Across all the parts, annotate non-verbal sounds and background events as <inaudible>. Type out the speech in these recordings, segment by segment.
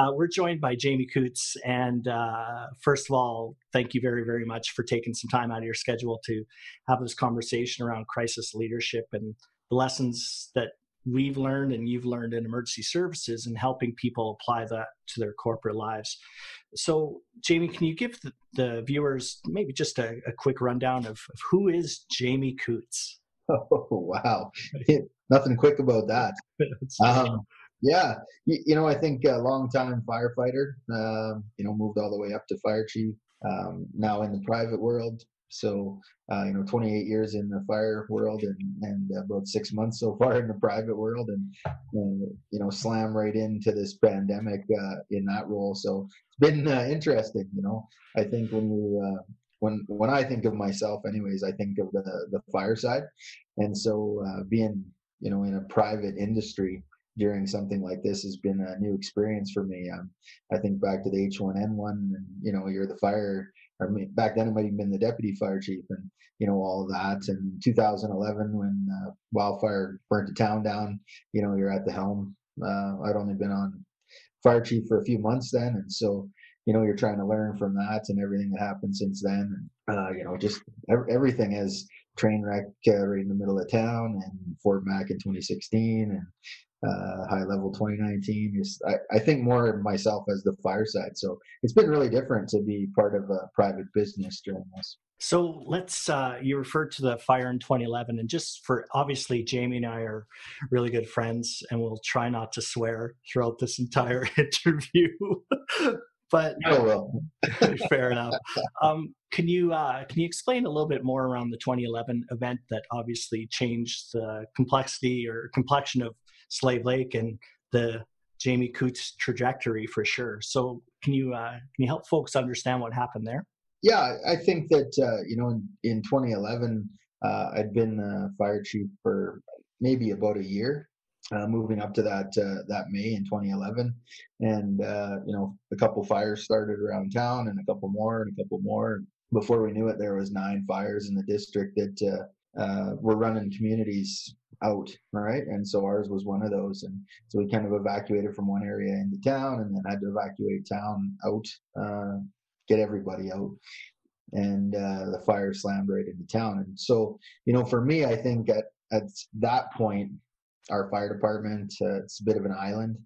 Uh, we're joined by Jamie Coots. And uh, first of all, thank you very, very much for taking some time out of your schedule to have this conversation around crisis leadership and the lessons that we've learned and you've learned in emergency services and helping people apply that to their corporate lives. So, Jamie, can you give the, the viewers maybe just a, a quick rundown of, of, who is Jamie Coots? <laughs> Oh, wow. <laughs> Nothing quick about that. <laughs> um, yeah, you, you, know, I think a long-time firefighter, uh, you know, moved all the way up to fire chief. Um, now in the private world, so, uh, you know, 28 years in the fire world and, and about six months so far in the private world and, and you know, slam right into this pandemic uh, in that role. So it's been uh, interesting, you know, I think when you, uh, when, when I think of myself anyways, I think of the, the fire side. And so uh, being, you know, in a private industry, during something like this has been a new experience for me. Um, I think back to the H1N1, and you know, you're the fire I mean, back then it might have been the deputy fire chief and you know all of that. And 2011 when uh, wildfire burnt the town down you know you're at the helm. Uh, i'd only been on fire chief for a few months then and so you know you're trying to learn from that and everything that happened since then. And uh, you know just everything has train wreck uh, right in the middle of town and fort mac in 2016 and uh, high level 2019 is I, I, think more of myself as the fireside. So it's been really different to be part of a private business during this. So let's uh, you referred to the fire in 2011 and just for obviously jamie and i are really good friends and we'll try not to swear throughout this entire <laughs> interview but well. <laughs> fair enough. <laughs> Um, can you uh, can you explain a little bit more around the 2011 event that obviously changed the complexity or complexion of Slave Lake and the Jamie Coots trajectory for sure. So can you uh, can you help folks understand what happened there? Yeah, I think that uh, you know in, in 2011 uh, I'd been the fire chief for maybe about a year, uh, moving up to that uh, that May in 2011, and uh, you know a couple fires started around town, and a couple more, and a couple more. Before we knew it, there was nine fires in the district that uh, were running communities out, right? And so ours was one of those. And so we kind of evacuated from one area into town and then had to evacuate town out, uh, get everybody out. And uh, the fire slammed right into town. And so, you know, for me, I think at, at that point, our fire department, uh, it's a bit of an island.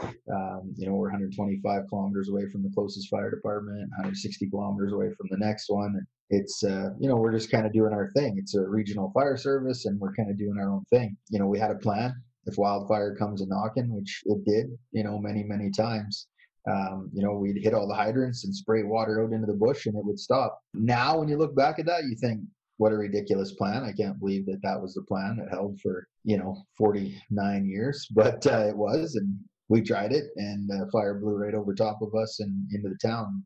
Um, you know, we're 125 kilometers away from the closest fire department, 160 kilometers away from the next one. And it's, uh, you know, we're just kind of doing our thing. It's a regional fire service and we're kind of doing our own thing. You know, we had a plan. If wildfire comes a knocking, which it did, you know, many, many times, um, you know, we'd hit all the hydrants and spray water out into the bush and it would stop. Now, when you look back at that, you think, what a ridiculous plan. I can't believe that that was the plan that held for, you know, 49 years, <laughs> but uh, it was. And we tried it, and uh, fire blew right over top of us and into the town.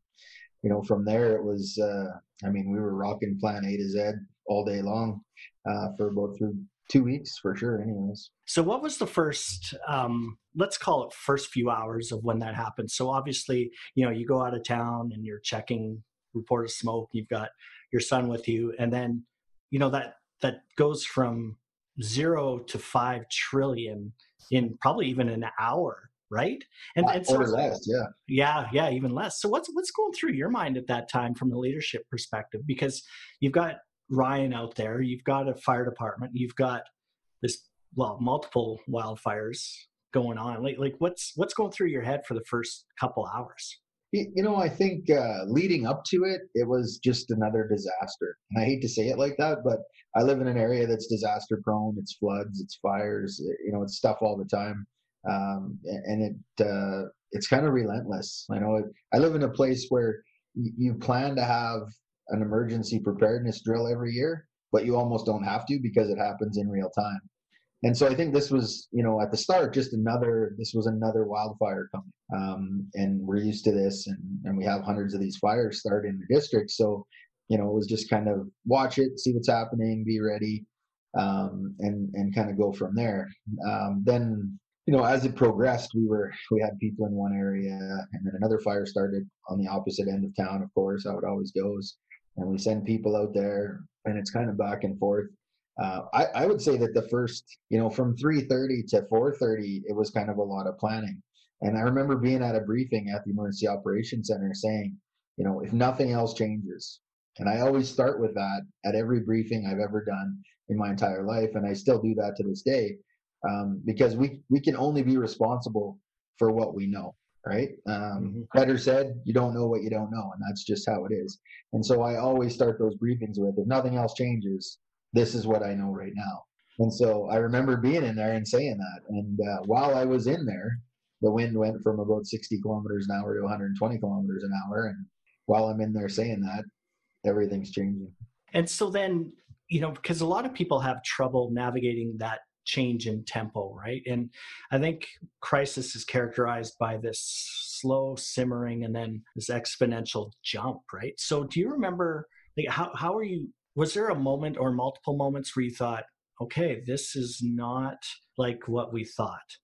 You know, from there it was. Uh, I mean, we were rocking Plan A to Z all day long uh, for about through two weeks for sure. Anyways. So, what was the first? Um, let's call it first few hours of when that happened. So, obviously, you know, you go out of town and you're checking report of smoke. You've got your son with you, and then you know that that goes from zero to five trillion in probably even an hour right? And, and so, or less, yeah, yeah, yeah, even less. So what's what's going through your mind at that time from a leadership perspective? Because you've got Ryan out there, you've got a fire department, you've got this well multiple wildfires going on. Like like what's what's going through your head for the first couple hours? You know, I think uh, leading up to it, it was just another disaster. And I hate to say it like that, but I live in an area that's disaster prone. It's floods, it's fires, you know, it's stuff all the time um, and it uh, it's kind of relentless. I know I live in a place where you plan to have an emergency preparedness drill every year, but you almost don't have to because it happens in real time. And so I think this was, you know, at the start, just another, this was another wildfire coming. Um, and we're used to this and, and we have hundreds of these fires start in the district. So, you know, it was just kind of watch it, see what's happening, be ready, um, and, and kind of go from there. Um, then you know, as it progressed, we were we had people in one area, and then another fire started on the opposite end of town. Of course, how it always goes, and we send people out there, and it's kind of back and forth. Uh, I, I would say that the first, you know, from 3:30 to 4:30, it was kind of a lot of planning. And I remember being at a briefing at the Emergency Operations Center saying, you know, if nothing else changes, and I always start with that at every briefing I've ever done in my entire life, and I still do that to this day, um, because we we can only be responsible for what we know, right? Um, mm-hmm. said, "You don't know what you don't know," and that's just how it is. And so I always start those briefings with, "If nothing else changes, this is what I know right now." And so I remember being in there and saying that. And uh, while I was in there, the wind went from about 60 kilometers an hour to 120 kilometers an hour. And while I'm in there saying that, everything's changing. And so then, you know, because a lot of people have trouble navigating that change in tempo, right? And I think crisis is characterized by this slow simmering and then this exponential jump, right? So do you remember like how how are you was there a moment or multiple moments where you thought, okay, this is not like what we thought?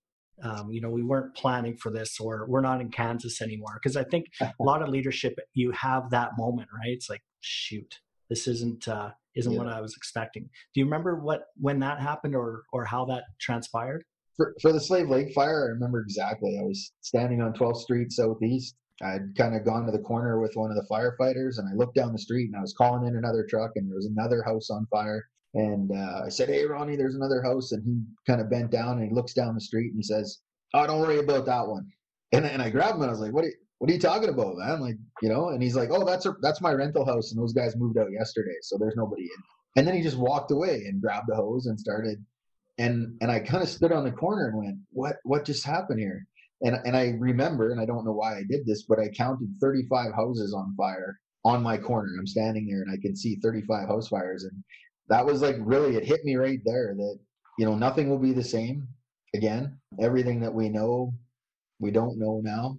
Um, you know, we weren't planning for this, or we're not in Kansas anymore. Because I think <laughs> a lot of leadership, you have that moment, right? It's like, shoot, this isn't uh, isn't yeah. what I was expecting. Do you remember what when that happened, or or how that transpired? For, for the Slave Lake fire, I remember exactly. I was standing on 12th Street Southeast. I'd kind of gone to the corner with one of the firefighters, and I looked down the street, and I was calling in another truck, and there was another house on fire. And uh, I said, "Hey, Ronnie, there's another house." And he kind of bent down and he looks down the street and he says, "Oh, don't worry about that one." And and I grabbed him and I was like, "What? Are you, what are you talking about, man? Like, you know?" And he's like, "Oh, that's a, that's my rental house, and those guys moved out yesterday, so there's nobody in." And then he just walked away and grabbed the hose and started. And and I kind of stood on the corner and went, "What? What just happened here?" And and I remember, and I don't know why I did this, but I counted 35 houses on fire on my corner. I'm standing there and I can see 35 house fires and that was like really it hit me right there that you know nothing will be the same again everything that we know we don't know now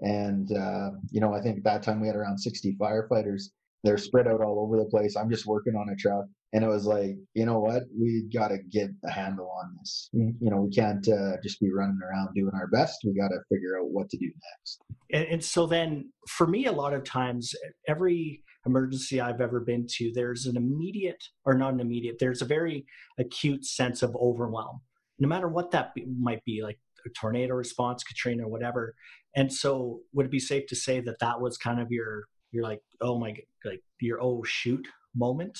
and uh, you know i think at that time we had around 60 firefighters. They're spread out all over the place. I'm just working on a truck. And it was like you know what? We got to get a handle on this. You know we can't uh, just be running around doing our best. We got to figure out what to do next. And, and so then for me a lot of times every emergency I've ever been to, there's an immediate, or not an immediate, there's a very acute sense of overwhelm, no matter what that be, might be, like a tornado response, Katrina, whatever. And so, would it be safe to say that that was kind of your, your like, oh my, like your oh shoot moment?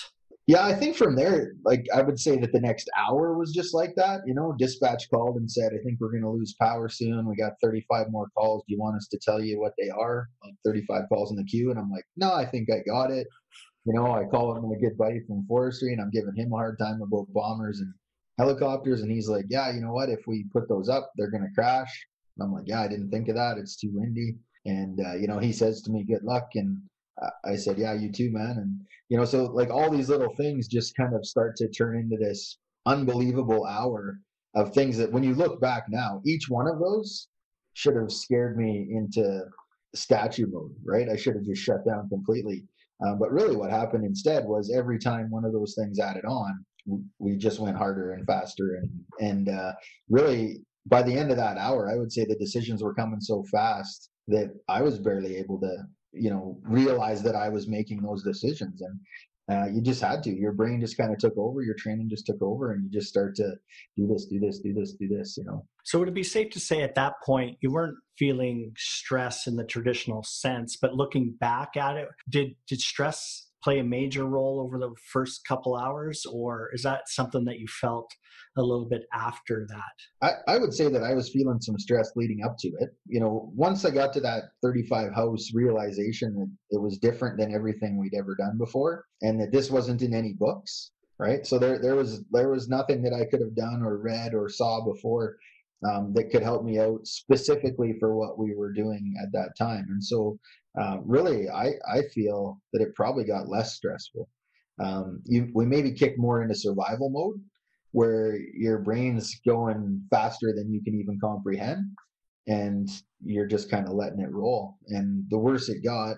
Yeah, I think from there, like I would say that the next hour was just like that. You know, dispatch called and said, "I think we're going to lose power soon. We got 35 more calls. Do you want us to tell you what they are?" Like 35 calls in the queue, and I'm like, "No, I think I got it." You know, I call him a good buddy from forestry, and I'm giving him a hard time about bombers and helicopters, and he's like, "Yeah, you know what? If we put those up, they're going to crash." And I'm like, "Yeah, I didn't think of that. It's too windy." And uh, you know, he says to me, "Good luck," and I said, "Yeah, you too, man." And you know, so like all these little things just kind of start to turn into this unbelievable hour of things that, when you look back now, each one of those should have scared me into statue mode, right? I should have just shut down completely. Um, but really, what happened instead was every time one of those things added on, we just went harder and faster, and and uh, really by the end of that hour, I would say the decisions were coming so fast that I was barely able to you know realize that I was making those decisions. And uh, you just had to. Your brain just kind of took over your training just took over and you just start to do this do this do this do this you know? So would it be safe to say at that point you weren't feeling stress in the traditional sense but looking back at it did did stress play a major role over the first couple hours or is that something that you felt a little bit after that? I, I would say that i was feeling some stress leading up to it. You know once i got to that 35 house realization that it was different than everything we'd ever done before and that this wasn't in any books right? So there there was there was nothing that i could have done or read or saw before um, that could help me out specifically for what we were doing at that time. And so uh, really, I, I feel that it probably got less stressful. Um, you, we maybe kicked more into survival mode where your brain's going faster than you can even comprehend and you're just kind of letting it roll. And the worse it got,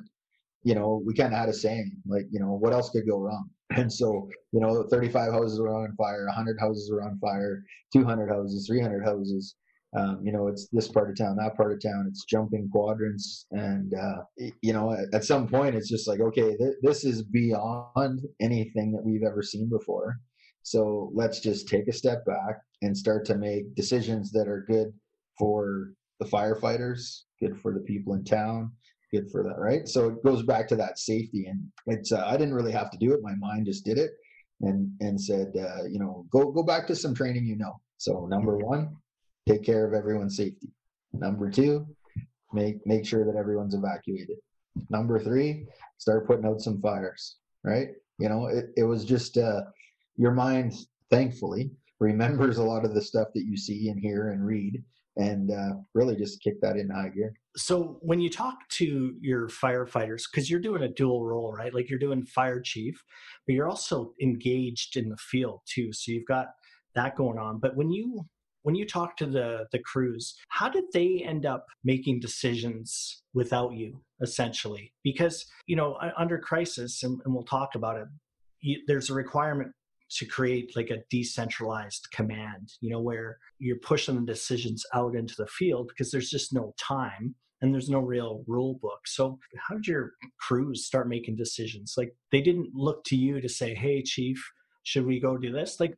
you know, we kind of had a saying like, you know, what else could go wrong? <laughs> And so, you know, 35 houses were on fire, 100 houses were on fire, 200 houses, 300 houses um, you know, it's this part of town, that part of town. It's jumping quadrants, and uh, you know, at, at, some point, it's just like, okay, th- this is beyond anything that we've ever seen before. So let's just take a step back and start to make decisions that are good for the firefighters, good for the people in town, good for that, right? So it goes back to that safety, and it's uh, I didn't really have to do it; my mind just did it, and and said, uh, you know, go go back to some training you know. So number mm-hmm. one, take care of everyone's safety. Number two, make make sure that everyone's evacuated. Number three, start putting out some fires. Right? You know, it it was just uh, your mind, thankfully, remembers a lot of the stuff that you see and hear and read and uh, really just kick that in high gear. So when you talk to your firefighters, because you're doing a dual role, right? Like you're doing fire chief, but you're also engaged in the field too. So you've got that going on. But when you when you talk to the the crews, how did they end up making decisions without you, essentially? Because you know, under crisis, and, and we'll talk about it. You, there's a requirement to create like a decentralized command, you know, where you're pushing the decisions out into the field because there's just no time and there's no real rule book. So how did your crews start making decisions? Like they didn't look to you to say, "Hey, chief, should we go do this?" Like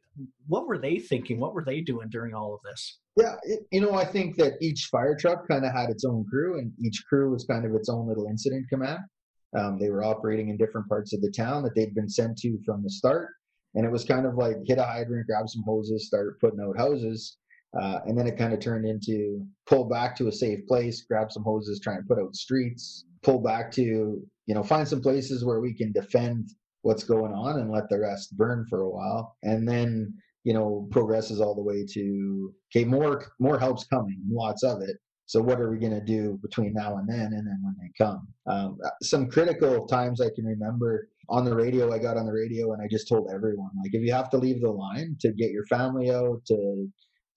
what were they thinking? What were they doing during all of this? Yeah, it, you know, I think that each fire truck kind of had its own crew, and each crew was kind of its own little incident command. Um, they were operating in different parts of the town that they'd been sent to from the start and it was kind of like hit a hydrant, grab some hoses, start putting out hoses. Uh, and then it kind of turned into pull back to a safe place, grab some hoses, try and put out streets, pull back to, you know, find some places where we can defend what's going on and let the rest burn for a while. And then, you know, progresses all the way to, okay, more, more help's coming, lots of it. So what are we going to do between now and then, and then when they come? Um, some critical times I can remember on the radio. I got on the radio and I just told everyone, like, if you have to leave the line to get your family out, to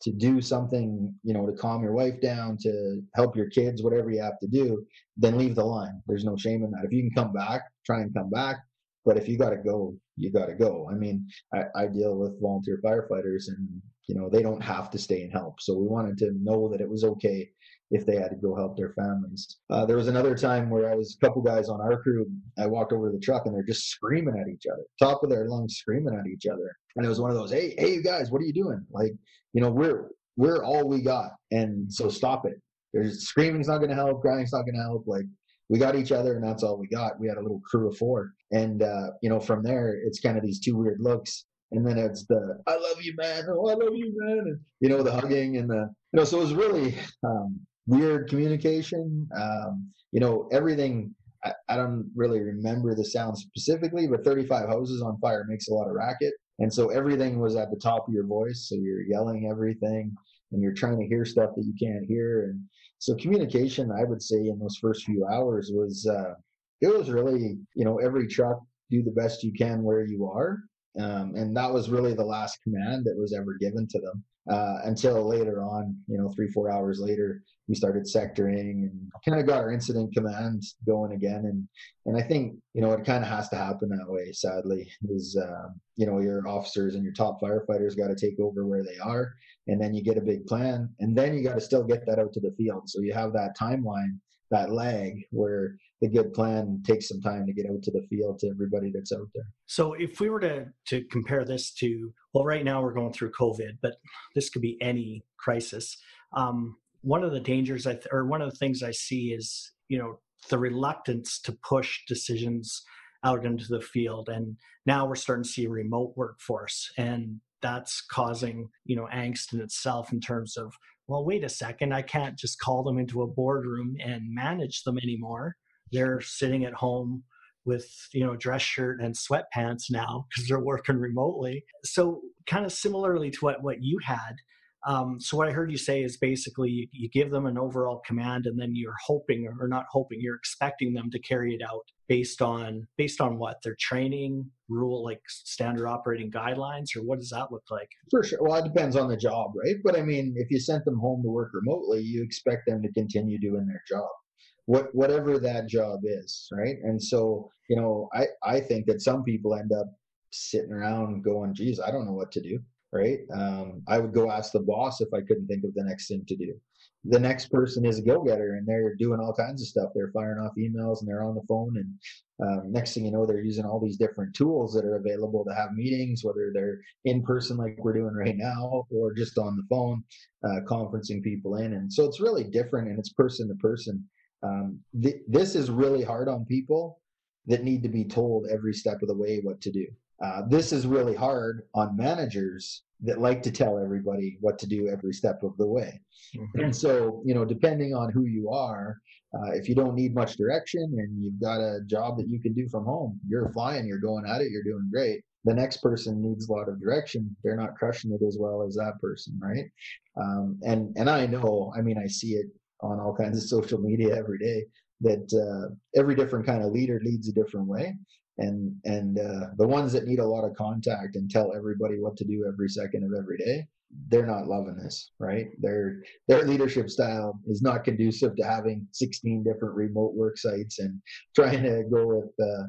to do something, you know, to calm your wife down, to help your kids, whatever you have to do, then leave the line. There's no shame in that. If you can come back, try and come back. But if you got to go, you got to go. I mean, I, I deal with volunteer firefighters and, you know, they don't have to stay and help. So we wanted to know that it was okay if they had to go help their families. Uh, there was another time where I was a couple guys on our crew. I walked over to the truck and they're just screaming at each other, top of their lungs, screaming at each other. And it was one of those, hey, hey, you guys, what are you doing? Like, you know, we're we're all we got, and so stop it. There's screaming's not going to help, crying's not going to help. Like, we got each other, and that's all we got. We had a little crew of four, and uh, you know, from there, it's kind of these two weird looks and then it's the "I love you, man," "Oh, I love you, man," and you know the hugging and the you know. So it was really um, weird communication. Um, you know, everything. I, I, don't really remember the sound specifically, but 35 hoses on fire makes a lot of racket. And so everything was at the top of your voice. So you're yelling everything and you're trying to hear stuff that you can't hear. And so communication, I would say, in those first few hours was, uh, it was really, you know, every truck do the best you can where you are. Um, and that was really the last command that was ever given to them uh, until later on, you know, three, four hours later, we started sectoring and kind of got our incident command going again. And, and I think, you know, it kind of has to happen that way, sadly, is, uh, you know, your officers and your top firefighters got to take over where they are. And then you get a big plan. And then you got to still get that out to the field. So you have that timeline, that lag where the good plan takes some time to get out to the field to everybody that's out there. So if we were to to compare this to well, right now we're going through COVID, but this could be any crisis. Um, one of the dangers, I th- or one of the things I see is you know the reluctance to push decisions out into the field, and now we're starting to see a remote workforce, and that's causing you know angst in itself in terms of well wait a second i can't just call them into a boardroom and manage them anymore they're sitting at home with you know dress shirt and sweatpants now because they're working remotely. So kind of similarly to what what you had um, so what i heard you say is basically you, you, give them an overall command and then you're hoping or not hoping you're expecting them to carry it out based on based on what their training rule like standard operating guidelines or what does that look like? For sure. Well it depends on the job right? But i mean if you sent them home to work remotely you expect them to continue doing their job what whatever that job is right? And so you know i i think that some people end up sitting around going geez i don't know what to do right? Um, i would go ask the boss if i couldn't think of the next thing to do. The next person is a go-getter and they're doing all kinds of stuff. They're firing off emails and they're on the phone and um, next thing you know they're using all these different tools that are available to have meetings whether they're in person like we're doing right now or just on the phone uh, conferencing people in. And so it's really different and it's person to person um, th- this is really hard on people that need to be told every step of the way what to do uh, this is really hard on managers that like to tell everybody what to do every step of the way. Mm-hmm. And so, you know, depending on who you are, uh, if you don't need much direction and you've got a job that you can do from home, you're flying, you're going at it, you're doing great. The next person needs a lot of direction. They're not crushing it as well as that person, right? Um, and and I know, I mean, I see it on all kinds of social media every day that uh, every different kind of leader leads a different way. And and uh, the ones that need a lot of contact and tell everybody what to do every second of every day they're not loving this right? Their their leadership style is not conducive to having 16 different remote work sites and trying to go with uh,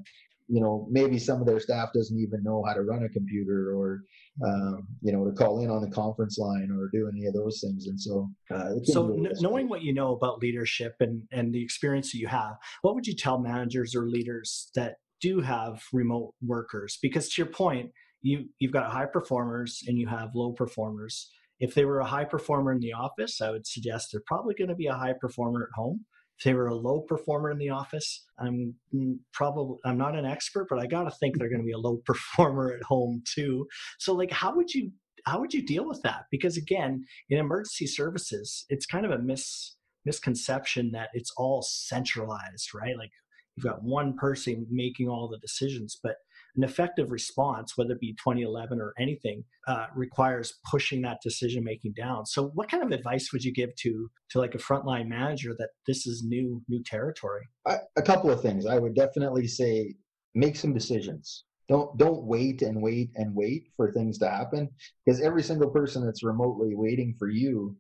you know maybe some of their staff doesn't even know how to run a computer or um, you know to call in on the conference line or do any of those things. And so uh, so n- knowing what you know about leadership and and the experience that you have what would you tell managers or leaders that do have remote workers? Because to your point you you've got high performers and you have low performers. If they were a high performer in the office i would suggest they're probably going to be a high performer at home if they were a low performer in the office. I'm mm, probably i'm not an expert but i got to think they're to be a low <laughs> performer at home too. So like how would you how would you deal with that? Because again in emergency services it's kind of a mis misconception that it's all centralized right? Like you've got one person making all the decisions but an effective response whether it be 2011 or anything uh, requires pushing that decision making down so what kind of advice would you give to to like a frontline manager that this is new new territory I, a couple of things i would definitely say make some decisions don't don't wait and wait and wait for things to happen because every single person that's remotely waiting for you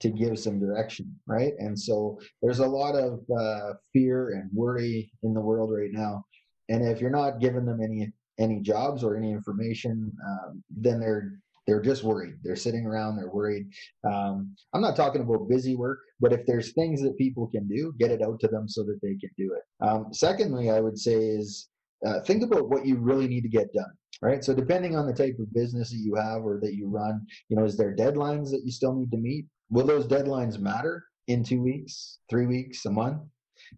to give some direction, right? And so there's a lot of uh, fear and worry in the world right now. And if you're not giving them any any jobs or any information, um, then they're they're just worried. They're sitting around, they're worried. Um, I'm not talking about busy work, but if there's things that people can do, get it out to them so that they can do it. Um, secondly, I would say is uh, think about what you really need to get done right so depending on the type of business that you have or that you run you know is there deadlines that you still need to meet Will those deadlines matter in two weeks, three weeks, a month?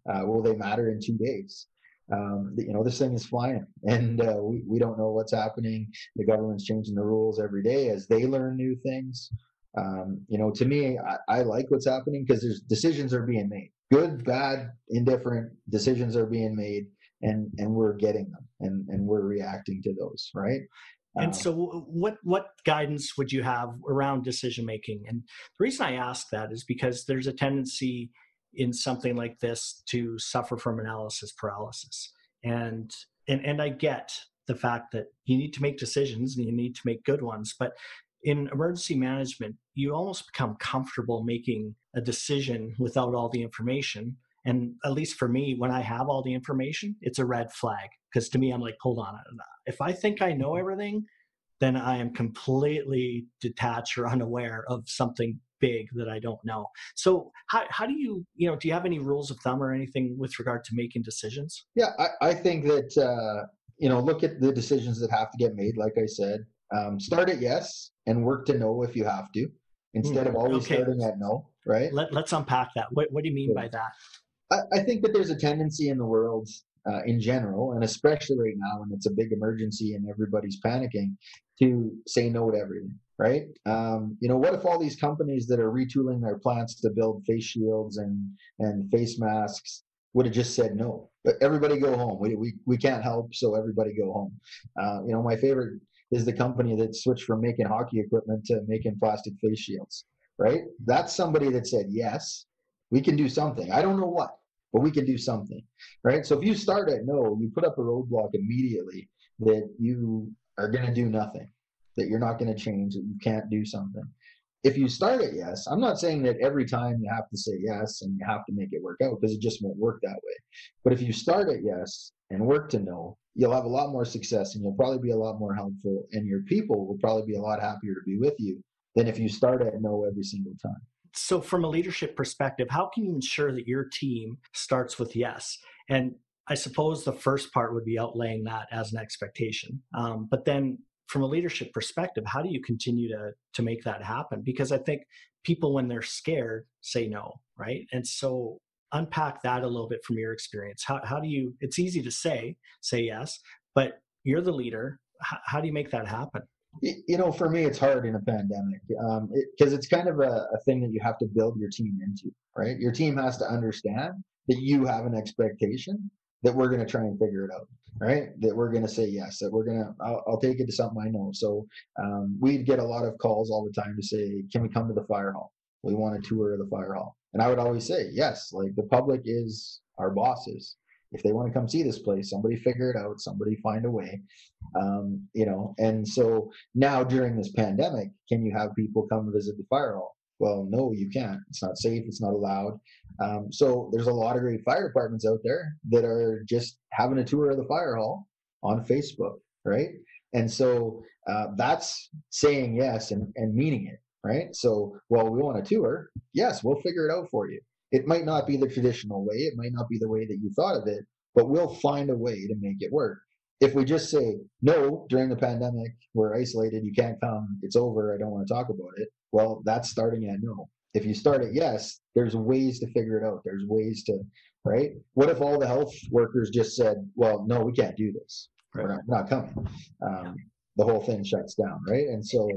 Uh, will they matter in two days? Um, you know, this thing is flying, and uh, we we don't know what's happening. The government's changing the rules every day as they learn new things. Um, you know, to me, I, I like what's happening because there's decisions are being made, good, bad, indifferent decisions are being made, and and we're getting them, and and we're reacting to those, right? And um, so, what what guidance would you have around decision making? And the reason I ask that is because there's a tendency in something like this to suffer from analysis paralysis, and and and I get the fact that you need to make decisions and you need to make good ones, but in emergency management, you almost become comfortable making a decision without all the information. And at least for me, when I have all the information, it's a red flag because to me, I'm like, hold on, if I think I know mm-hmm. everything, then I am completely detached or unaware of something big that I don't know. So how, how do you, you know, do you have any rules of thumb or anything with regard to making decisions? Yeah, I, I think that, uh, you know, look at the decisions that have to get made. Like I said, um, start at yes and work to no if you have to, instead of always okay. starting at no, right? Let, let's unpack that. What, what do you mean by that? I, I think that there's a tendency in the world uh, in general, and especially right now when it's a big emergency and everybody's panicking, to say no to everything, right? Um, you know, what if all these companies that are retooling their plants to build face shields and and face masks would have just said no? But everybody go home. We we we can't help, so everybody go home. Uh, you know, my favorite is the company that switched from making hockey equipment to making plastic face shields, right? That's somebody that said yes, we can do something. I don't know what but we can do something, right? So if you start at no, you put up a roadblock immediately that you are going to do nothing, that you're not going to change, that you can't do something. If you start at yes, I'm not saying that every time you have to say yes and you have to make it work out because it just won't work that way. But if you start at yes and work to no, you'll have a lot more success and you'll probably be a lot more helpful and your people will probably be a lot happier to be with you than if you start at no every single time. so from a leadership perspective how can you ensure that your team starts with yes and i suppose the first part would be outlaying that as an expectation um, but then from a leadership perspective how do you continue to to make that happen? Because i think people when they're scared say no right? And so unpack that a little bit from your experience. How, how do you it's easy to say say yes but you're the leader. How, how do you make that happen? You know, for me, it's hard in a pandemic because um, it, it's kind of a, a, thing that you have to build your team into, right? Your team has to understand that you have an expectation that we're going to try and figure it out, right? That we're going to say yes, that we're going to, I'll, I'll, take it to something I know. So um, we'd get a lot of calls all the time to say, can we come to the fire hall? We want a tour of the fire hall. And I would always say, yes, like the public is our bosses if they want to come see this place, somebody figure it out, somebody find a way. Um, you know, and so now during this pandemic, can you have people come visit the fire hall? Well, no, you can't. It's not safe. It's not allowed. Um, so there's a lot of great fire departments out there that are just having a tour of the fire hall on Facebook, right? And so uh, that's saying yes and, and meaning it, right? So, well, we want a tour. Yes, we'll figure it out for you. It might not be the traditional way, it might not be the way that you thought of it, but we'll find a way to make it work. If we just say, no, during the pandemic, we're isolated, you can't come, it's over, I don't want to talk about it, well, that's starting at no. If you start at yes, there's ways to figure it out. There's ways to, right? What if all the health workers just said, well, no, we can't do this. Right. We're, not, we're, not, coming. Um, the whole thing shuts down, right? And so.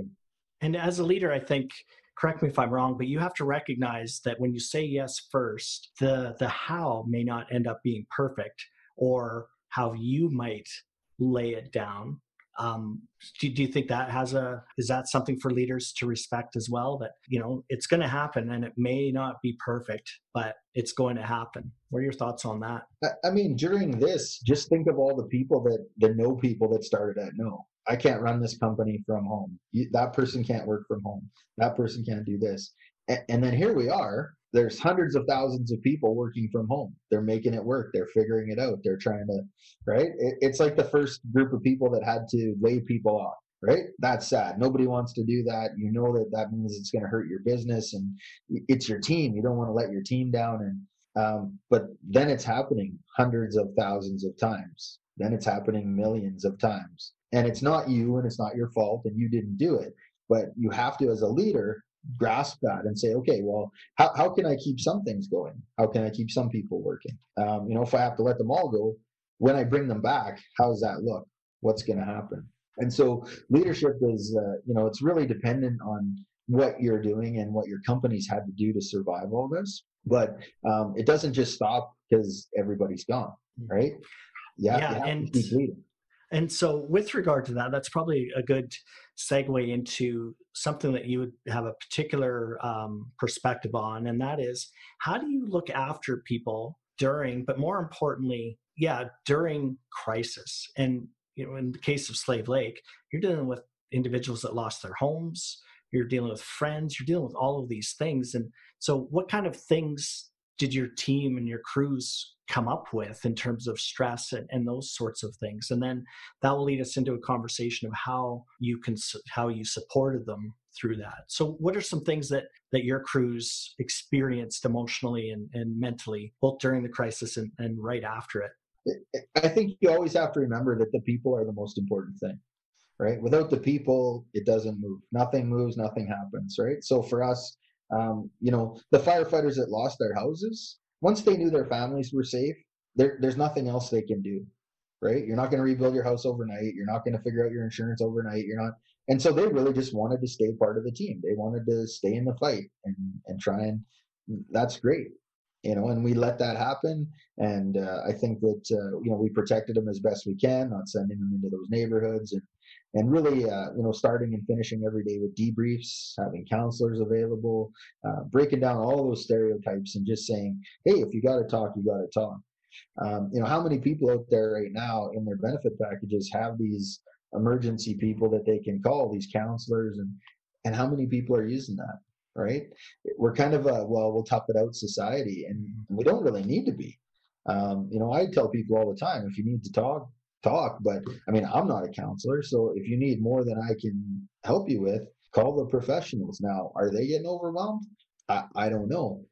And as a leader, I think correct me if I'm wrong, but you have to recognize that when you say yes first, the the how may not end up being perfect, or how you might lay it down. Um, do, do you think that has a is that something for leaders to respect as well? That you know it's going to happen, and it may not be perfect, but it's going to happen. What are your thoughts on that? I mean, during this, just think of all the people that the no people that started at no I can't run this company from home. That person can't work from home. That person can't do this. And, and then here we are. There's hundreds of thousands of people working from home. They're making it work. They're figuring it out. They're trying to, right? It, it's like the first group of people that had to lay people off, right? That's sad. Nobody wants to do that. You know that that means it's going to hurt your business and it's your team. You don't want to let your team down. And, um, but then it's happening hundreds of thousands of times. Then it's happening millions of times and it's not you and it's not your fault and you didn't do it but you have to as a leader grasp that and say okay well how, how can i keep some things going? How can i keep some people working? Um, you know if i have to let them all go when i bring them back how does that look? What's going to happen? And so leadership is uh, you know it's really dependent on what you're doing and what your company's had to do to survive all this. But um, it doesn't just stop because everybody's gone mm. right? Yeah, yeah and keep leading and so, with regard to that, that's probably a good segue into something that you would have a particular um, perspective on, and that is how do you look after people during, but more importantly, yeah, during crisis. And you know, in the case of Slave Lake, you're dealing with individuals that lost their homes. You're dealing with friends. You're dealing with all of these things. And so, what kind of things did your team and your crews come up with in terms of stress and, and, those sorts of things. And then that will lead us into a conversation of how you can how you supported them through that. So what are some things that that your crews experienced emotionally and, and mentally both during the crisis and, and right after it? I think you always have to remember that the people are the most important thing right? Without the people it doesn't move. Nothing moves nothing happens right? So for us um, you know, the firefighters that lost their houses, once they knew their families were safe, there, there's nothing else they can do, right? You're not going to rebuild your house overnight. You're not going to figure out your insurance overnight. You're not, and so they really just wanted to stay part of the team. They wanted to stay in the fight and and try and that's great, you know. And we let that happen, and uh, I think that uh, you know we protected them as best we can, not sending them into those neighborhoods and and really, uh, you know, starting and finishing every day with debriefs, having counselors available, uh, breaking down all those stereotypes, and just saying, "Hey, if you got to talk, you got to talk." Um, you know, how many people out there right now in their benefit packages have these emergency people that they can call, these counselors, and and how many people are using that? Right? We're kind of a well, we'll top it out society, and we don't really need to be. Um, you know, I tell people all the time, if you need to talk, talk. But I mean, I'm not a counselor, so if you need more than I can help you with, call the professionals. Now, are they getting overwhelmed? I, I don't know.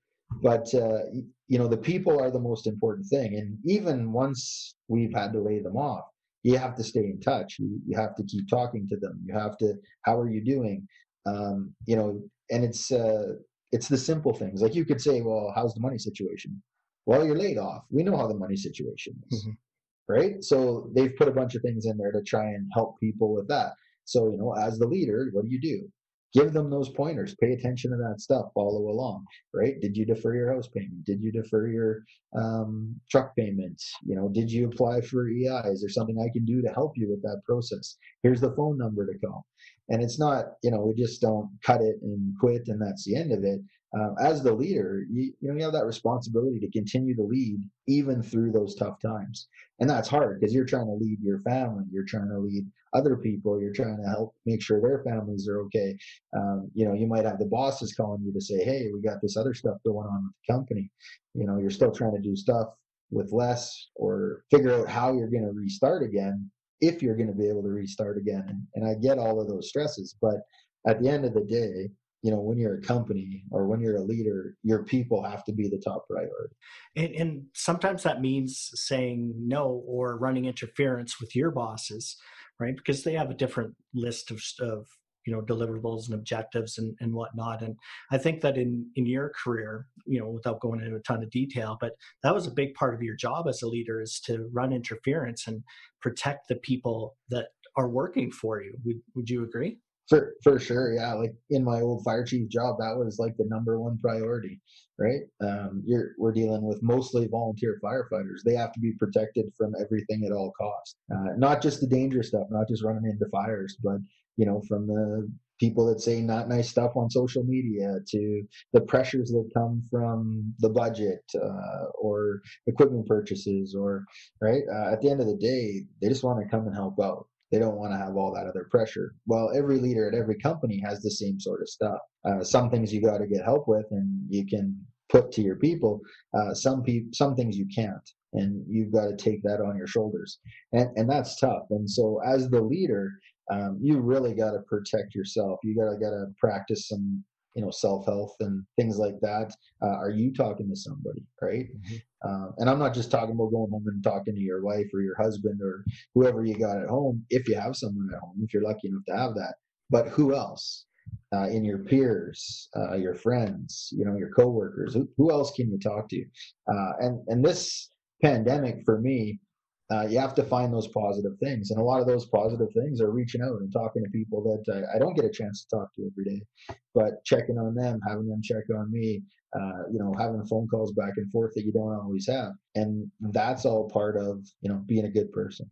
But uh, you know, the people are the most important thing. And even once we've had to lay them off, you have to stay in touch. You, you have to keep talking to them. You have to, how are you doing? Um, you know, and it's uh, it's the simple things. Like you could say, well, how's the money situation? Well, you're laid off. We know how the money situation is, mm-hmm. Right? So they've put a bunch of things in there to try and help people with that. So you know, as the leader, what do you do? give them those pointers. Pay attention to that stuff. Follow along right? Did you defer your house payment? Did you defer your um, truck payments? You know did you apply for ei is there something i can do to help you with that process? Here's the phone number to call. And it's not you know we just don't cut it and quit and that's the end of it um, as the leader, you, you know you have that responsibility to continue to lead even through those tough times, and that's hard because you're trying to lead your family, you're trying to lead other people, you're trying to help make sure their families are okay. Um, you know, you might have the bosses calling you to say, "Hey, we got this other stuff going on with the company." You know, you're still trying to do stuff with less or figure out how you're going to restart again if you're going to be able to restart again. And, and I get all of those stresses, but at the end of the day, you know when you're a company or when you're a leader your people have to be the top priority. And, and, sometimes that means saying no or running interference with your bosses right? Because they have a different list of, of you know deliverables and objectives and, and whatnot. And i think that in in your career you know without going into a ton of detail but that was a big part of your job as a leader is to run interference and protect the people that are working for you. Would, would you agree for for sure, yeah. Like in my old fire chief job, that was like the number one priority, right? Um, you're we're dealing with mostly volunteer firefighters. They have to be protected from everything at all costs. Uh, not just the dangerous stuff, not just running into fires, but you know, from the people that say not nice stuff on social media to the pressures that come from the budget uh, or equipment purchases or right uh, at the end of the day they just want to come and help out they don't want to have all that other pressure. Well, every leader at every company has the same sort of stuff. Uh, some things you got to get help with, and you can put to your people. Uh, some people, some things you can't, and you've got to take that on your shoulders, and and that's tough. And so, as the leader, um, you really got to protect yourself. You got to got to practice some you know self health and things like that uh, are you talking to somebody right? Mm-hmm. uh, and i'm not just talking about going home and talking to your wife or your husband or whoever you got at home if you have someone at home if you're lucky enough to have that but who else? Uh, in your peers uh, your friends you know your coworkers who, who else can you talk to? Uh, and and this pandemic for me uh, you have to find those positive things. And a lot of those positive things are reaching out and talking to people that I, I don't get a chance to talk to every day, but checking on them, having them check on me, uh, you know, having phone calls back and forth that you don't always have. And that's all part of, you know, being a good person.